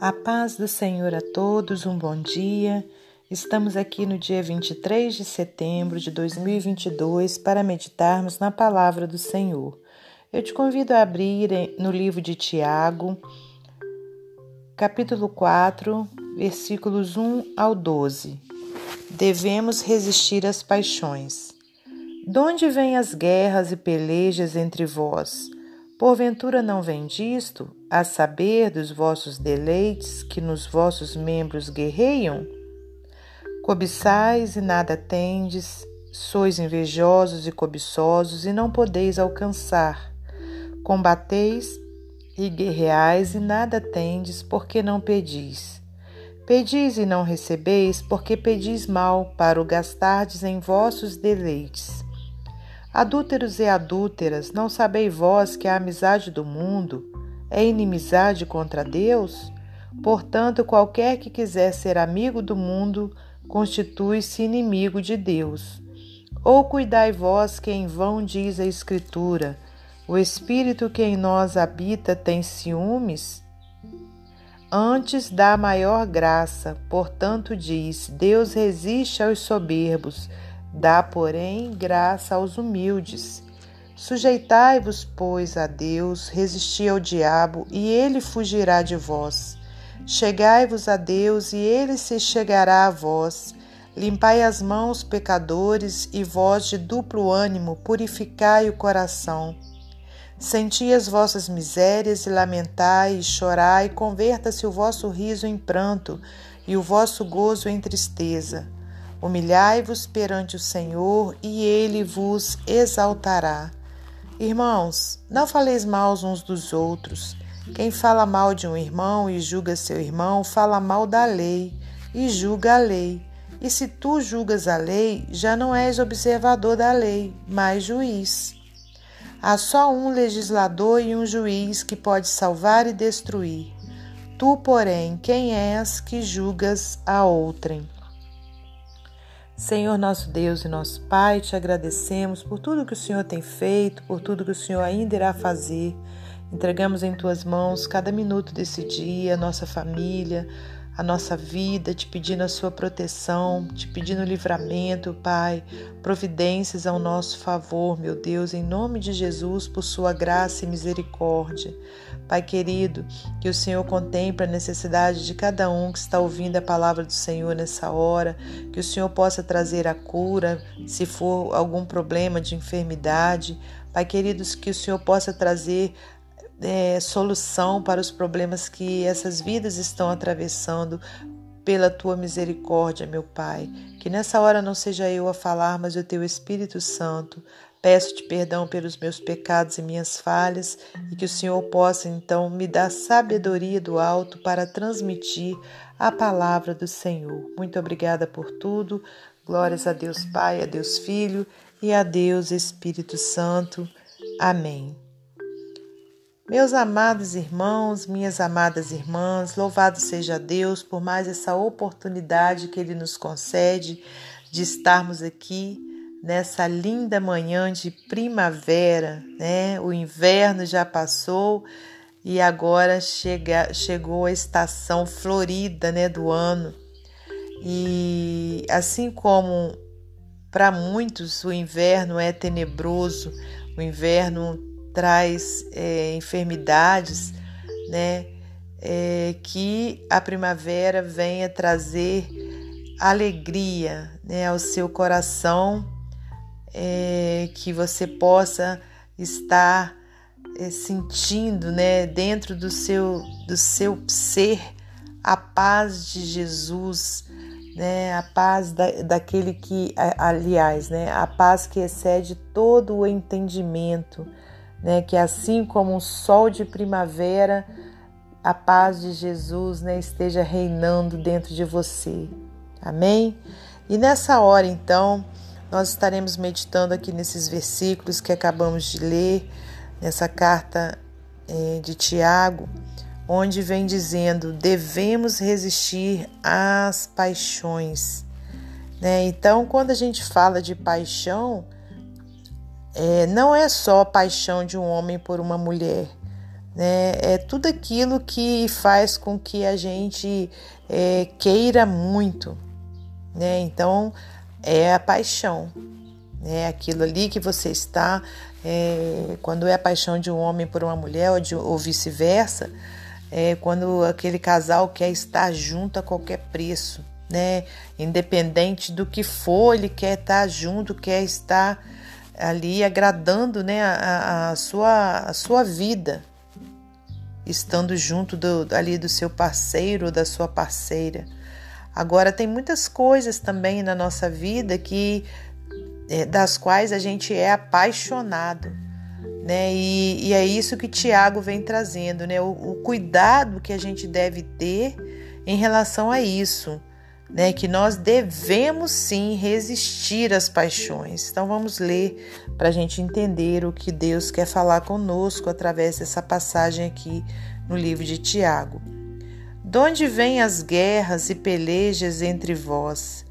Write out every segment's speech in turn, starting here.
A paz do Senhor a todos, um bom dia. Estamos aqui no dia 23 de setembro de 2022 para meditarmos na palavra do Senhor. Eu te convido a abrir no livro de Tiago, capítulo 4, versículos 1 ao 12. Devemos resistir às paixões. De onde vêm as guerras e pelejas entre vós? Porventura não vem disto, a saber dos vossos deleites que nos vossos membros guerreiam? Cobiçais e nada tendes, sois invejosos e cobiçosos e não podeis alcançar. Combateis e guerreais e nada tendes, porque não pedis. Pedis e não recebeis, porque pedis mal, para o gastardes em vossos deleites. Adúlteros e adúlteras, não sabeis vós que a amizade do mundo é inimizade contra Deus? Portanto, qualquer que quiser ser amigo do mundo constitui-se inimigo de Deus. Ou cuidai vós que em vão diz a Escritura: o Espírito que em nós habita tem ciúmes? Antes dá maior graça, portanto diz: Deus resiste aos soberbos Dá, porém, graça aos humildes. Sujeitai-vos, pois, a Deus, resisti ao diabo, e ele fugirá de vós. Chegai-vos a Deus, e ele se chegará a vós. Limpai as mãos, pecadores, e vós de duplo ânimo, purificai o coração. Senti as vossas misérias e lamentai e chorai, converta-se o vosso riso em pranto e o vosso gozo em tristeza. Humilhai-vos perante o Senhor e ele vos exaltará. Irmãos, não faleis mal uns dos outros. Quem fala mal de um irmão e julga seu irmão, fala mal da lei e julga a lei. E se tu julgas a lei, já não és observador da lei, mas juiz. Há só um legislador e um juiz que pode salvar e destruir. Tu, porém, quem és que julgas a outrem? Senhor nosso Deus e nosso Pai, te agradecemos por tudo que o Senhor tem feito, por tudo que o Senhor ainda irá fazer. Entregamos em tuas mãos cada minuto desse dia, nossa família, a nossa vida, te pedindo a sua proteção, te pedindo livramento, Pai, providências ao nosso favor, meu Deus, em nome de Jesus, por sua graça e misericórdia. Pai querido, que o Senhor contemple a necessidade de cada um que está ouvindo a palavra do Senhor nessa hora, que o Senhor possa trazer a cura, se for algum problema de enfermidade. Pai queridos, que o Senhor possa trazer é, solução para os problemas que essas vidas estão atravessando pela tua misericórdia, meu Pai. Que nessa hora não seja eu a falar, mas o teu Espírito Santo. Peço-te perdão pelos meus pecados e minhas falhas e que o Senhor possa então me dar sabedoria do alto para transmitir a palavra do Senhor. Muito obrigada por tudo. Glórias a Deus Pai, a Deus Filho e a Deus Espírito Santo. Amém. Meus amados irmãos, minhas amadas irmãs, louvado seja Deus por mais essa oportunidade que Ele nos concede de estarmos aqui nessa linda manhã de primavera, né? O inverno já passou e agora chega, chegou a estação florida, né, do ano. E assim como para muitos o inverno é tenebroso, o inverno traz é, enfermidades, né? É, que a primavera venha trazer alegria né, ao seu coração, é, que você possa estar é, sentindo né, dentro do seu, do seu ser a paz de Jesus, né, a paz da, daquele que, aliás, né, a paz que excede todo o entendimento né? Que assim como o sol de primavera, a paz de Jesus, né, esteja reinando dentro de você. Amém? E nessa hora, então, nós estaremos meditando aqui nesses versículos que acabamos de ler, nessa carta eh, de Tiago, onde vem dizendo: devemos resistir às paixões. Né? Então, quando a gente fala de paixão, é, não é só a paixão de um homem por uma mulher, né? É tudo aquilo que faz com que a gente é, queira muito, né? Então é a paixão, né? Aquilo ali que você está, é, quando é a paixão de um homem por uma mulher ou, ou vice-versa, é quando aquele casal quer estar junto a qualquer preço, né? Independente do que for, ele quer estar junto, quer estar ali agradando, né, a, a sua a sua vida, estando junto do, ali do seu parceiro ou da sua parceira. Agora tem muitas coisas também na nossa vida que é, das quais a gente é apaixonado, né? E, e é isso que Tiago vem trazendo, né? O, o cuidado que a gente deve ter em relação a isso, né? Que nós devemos sim resistir às paixões. Então vamos ler para a gente entender o que Deus quer falar conosco através dessa passagem aqui no livro de Tiago. De onde vêm as guerras e pelejas entre vós?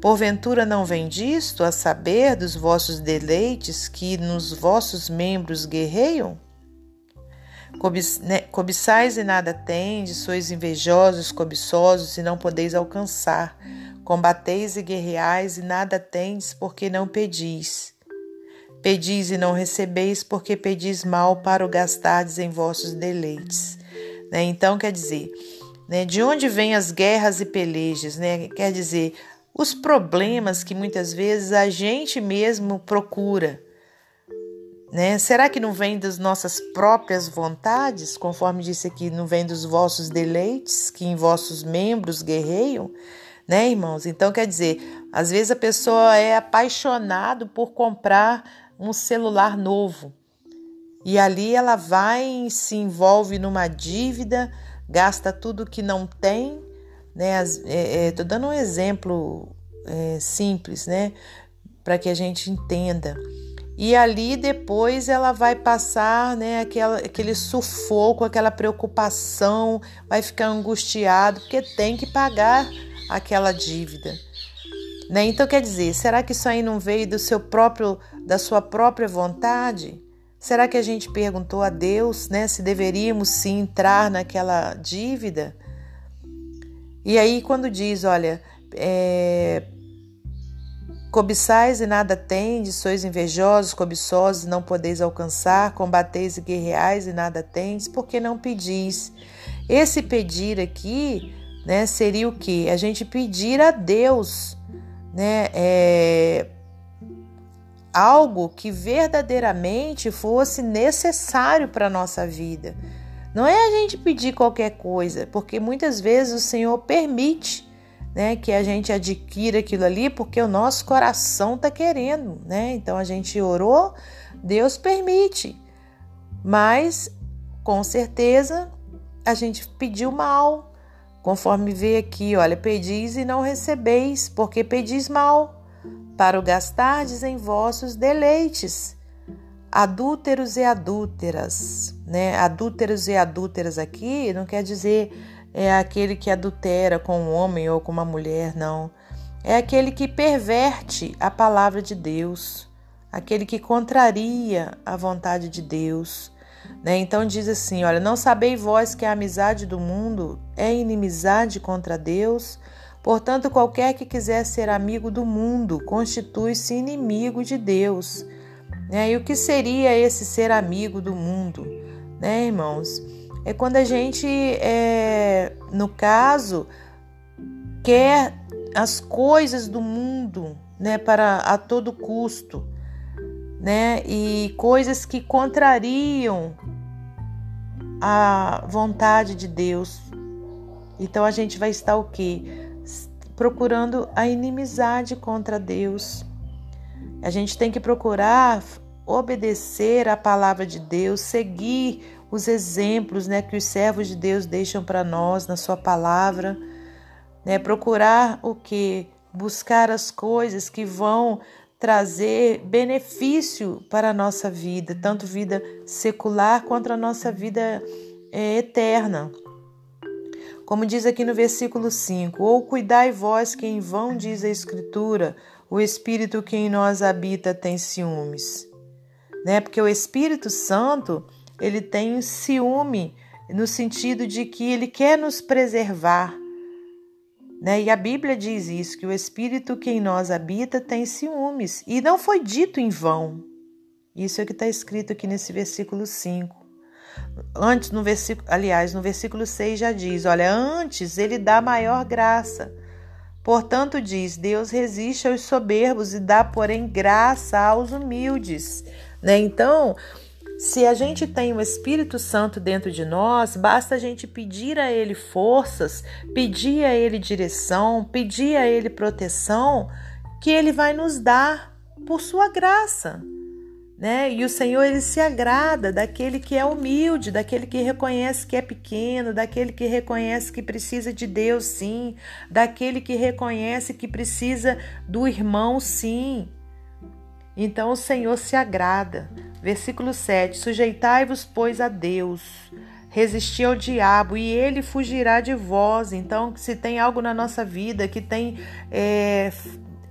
Porventura não vem disto, a saber dos vossos deleites que nos vossos membros guerreiam? Né, cobiçais e nada tendes, sois invejosos, cobiçosos e não podeis alcançar. Combateis e guerreais e nada tendes, porque não pedis. Pedis e não recebeis, porque pedis mal para o gastardes em vossos deleites. Né? Então, quer dizer, né, de onde vêm as guerras e pelejas? Né? Quer dizer, os problemas que muitas vezes a gente mesmo procura. Né? Será que não vem das nossas próprias vontades, conforme disse aqui, não vem dos vossos deleites, que em vossos membros guerreiam? Né, irmãos? Então, quer dizer, às vezes a pessoa é apaixonado por comprar um celular novo e ali ela vai se envolve numa dívida, gasta tudo que não tem né? Estou é, é, dando um exemplo é, simples, né? Para que a gente entenda. E ali depois ela vai passar né, aquela, aquele sufoco, aquela preocupação, vai ficar angustiado, porque tem que pagar aquela dívida. Né? Então quer dizer, será que isso aí não veio do seu próprio, da sua própria vontade? Será que a gente perguntou a Deus né, se deveríamos sim entrar naquela dívida? E aí, quando diz, olha, é, cobiçais e nada tendes, sois invejosos, cobiçosos, não podeis alcançar, combateis e guerreais e nada tendes, porque não pedis. Esse pedir aqui, né, seria o que? A gente pedir a Deus, né, é, algo que verdadeiramente fosse necessário para a nossa vida. Não é a gente pedir qualquer coisa, porque muitas vezes o Senhor permite né, que a gente adquira aquilo ali porque o nosso coração está querendo. Né? Então a gente orou, Deus permite. Mas, com certeza, a gente pediu mal. Conforme vê aqui, olha, pedis e não recebeis, porque pedis mal, para o gastardes em vossos deleites adúlteros e adúlteras, né? Adúlteros e adúlteras aqui não quer dizer é aquele que adultera com um homem ou com uma mulher, não. É aquele que perverte a palavra de Deus, aquele que contraria a vontade de Deus. Né? Então diz assim: olha, não sabeis vós que a amizade do mundo é inimizade contra Deus? Portanto, qualquer que quiser ser amigo do mundo constitui-se inimigo de Deus. Né? E o que seria esse ser amigo do mundo, né, irmãos? É quando a gente, é, no caso, quer as coisas do mundo, né, para a todo custo, né, e coisas que contrariam a vontade de Deus. Então a gente vai estar o quê? Procurando a inimizade contra Deus. A gente tem que procurar obedecer a palavra de Deus, seguir os exemplos né, que os servos de Deus deixam para nós na sua palavra, né, procurar o que? Buscar as coisas que vão trazer benefício para a nossa vida, tanto vida secular quanto a nossa vida é, eterna. Como diz aqui no versículo 5: Ou cuidai vós que em vão diz a Escritura, o Espírito que em nós habita tem ciúmes né? Porque o Espírito Santo, ele tem ciúme no sentido de que ele quer nos preservar. Né? E a Bíblia diz isso, que o Espírito que em nós habita tem ciúmes. E não foi dito em vão. Isso é o que está escrito aqui nesse versículo 5. Antes, no versículo, aliás, no versículo 6 já diz: olha, antes ele dá maior graça. Portanto, diz: Deus resiste aos soberbos e dá, porém, graça aos humildes. Né? Então, se a gente tem o Espírito Santo dentro de nós, basta a gente pedir a Ele forças, pedir a Ele direção, pedir a Ele proteção, que Ele vai nos dar por Sua graça. Né? E o Senhor ele se agrada daquele que é humilde, daquele que reconhece que é pequeno, daquele que reconhece que precisa de Deus, sim, daquele que reconhece que precisa do irmão, sim. Então o Senhor se agrada. Versículo 7: Sujeitai-vos, pois, a Deus, resisti ao diabo e ele fugirá de vós. Então, se tem algo na nossa vida que tem é,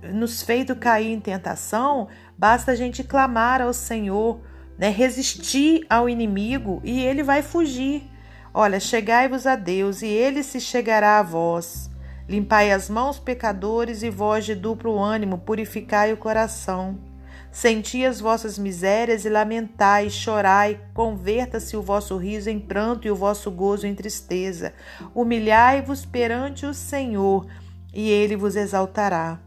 nos feito cair em tentação, basta a gente clamar ao Senhor, né? resistir ao inimigo e ele vai fugir. Olha, chegai-vos a Deus e ele se chegará a vós. Limpai as mãos, pecadores, e vós de duplo ânimo, purificai o coração. Senti as vossas misérias e lamentai, chorai, converta-se o vosso riso em pranto e o vosso gozo em tristeza. Humilhai-vos perante o Senhor, e ele vos exaltará.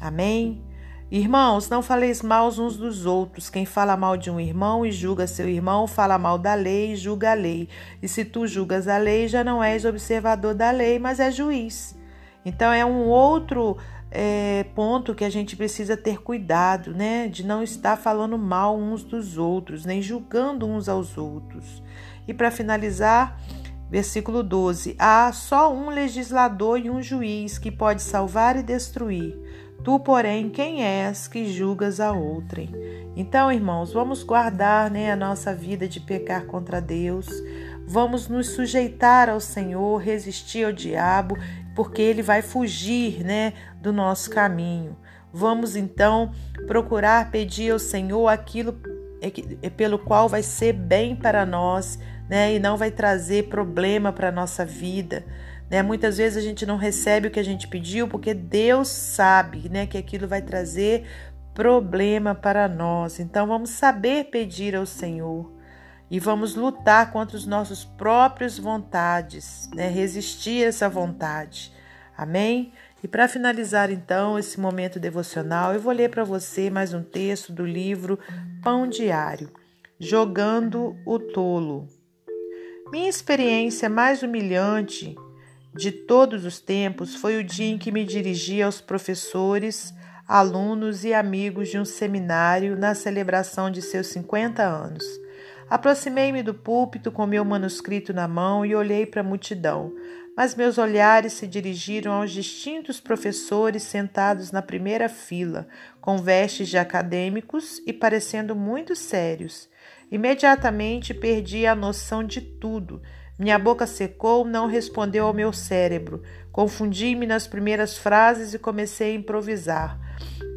Amém? Irmãos, não faleis mal uns dos outros. Quem fala mal de um irmão e julga seu irmão, fala mal da lei e julga a lei. E se tu julgas a lei, já não és observador da lei, mas é juiz. Então é um outro é, ponto que a gente precisa ter cuidado, né? De não estar falando mal uns dos outros, nem julgando uns aos outros. E para finalizar, versículo 12: há só um legislador e um juiz que pode salvar e destruir. Tu, porém, quem és que julgas a outrem? Então, irmãos, vamos guardar né, a nossa vida de pecar contra Deus, vamos nos sujeitar ao Senhor, resistir ao diabo, porque ele vai fugir né, do nosso caminho. Vamos então procurar pedir ao Senhor aquilo é é pelo qual vai ser bem para nós, né, e não vai trazer problema para a nossa vida. Né? Muitas vezes a gente não recebe o que a gente pediu porque Deus sabe né, que aquilo vai trazer problema para nós. Então vamos saber pedir ao Senhor e vamos lutar contra os nossos próprios vontades, né? resistir a essa vontade. Amém? E para finalizar então esse momento devocional, eu vou ler para você mais um texto do livro Pão Diário, Jogando o Tolo. Minha experiência mais humilhante de todos os tempos foi o dia em que me dirigi aos professores, alunos e amigos de um seminário na celebração de seus 50 anos. Aproximei-me do púlpito com meu manuscrito na mão e olhei para a multidão, mas meus olhares se dirigiram aos distintos professores sentados na primeira fila, com vestes de acadêmicos e parecendo muito sérios. Imediatamente perdi a noção de tudo minha boca secou, não respondeu ao meu cérebro. Confundi-me nas primeiras frases e comecei a improvisar.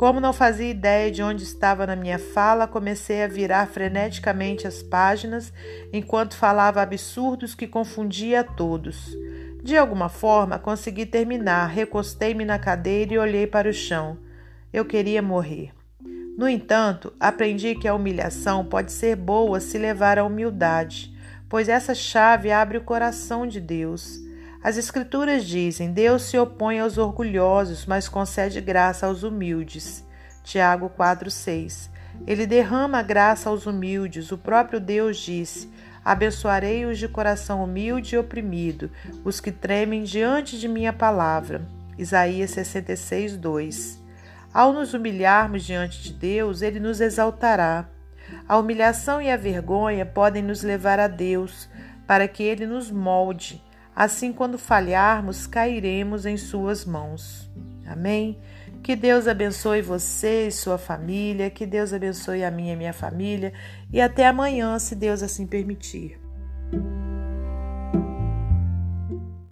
Como não fazia ideia de onde estava na minha fala, comecei a virar freneticamente as páginas enquanto falava absurdos que confundia a todos. De alguma forma, consegui terminar, recostei-me na cadeira e olhei para o chão. Eu queria morrer. No entanto, aprendi que a humilhação pode ser boa se levar à humildade pois essa chave abre o coração de Deus. As Escrituras dizem: Deus se opõe aos orgulhosos, mas concede graça aos humildes. Tiago 4,6 Ele derrama graça aos humildes. O próprio Deus disse: Abençoarei os de coração humilde e oprimido, os que tremem diante de minha palavra. Isaías 66, 2. Ao nos humilharmos diante de Deus, ele nos exaltará. A humilhação e a vergonha podem nos levar a Deus, para que Ele nos molde. Assim, quando falharmos, cairemos em Suas mãos. Amém? Que Deus abençoe você e sua família, que Deus abençoe a minha e minha família, e até amanhã, se Deus assim permitir.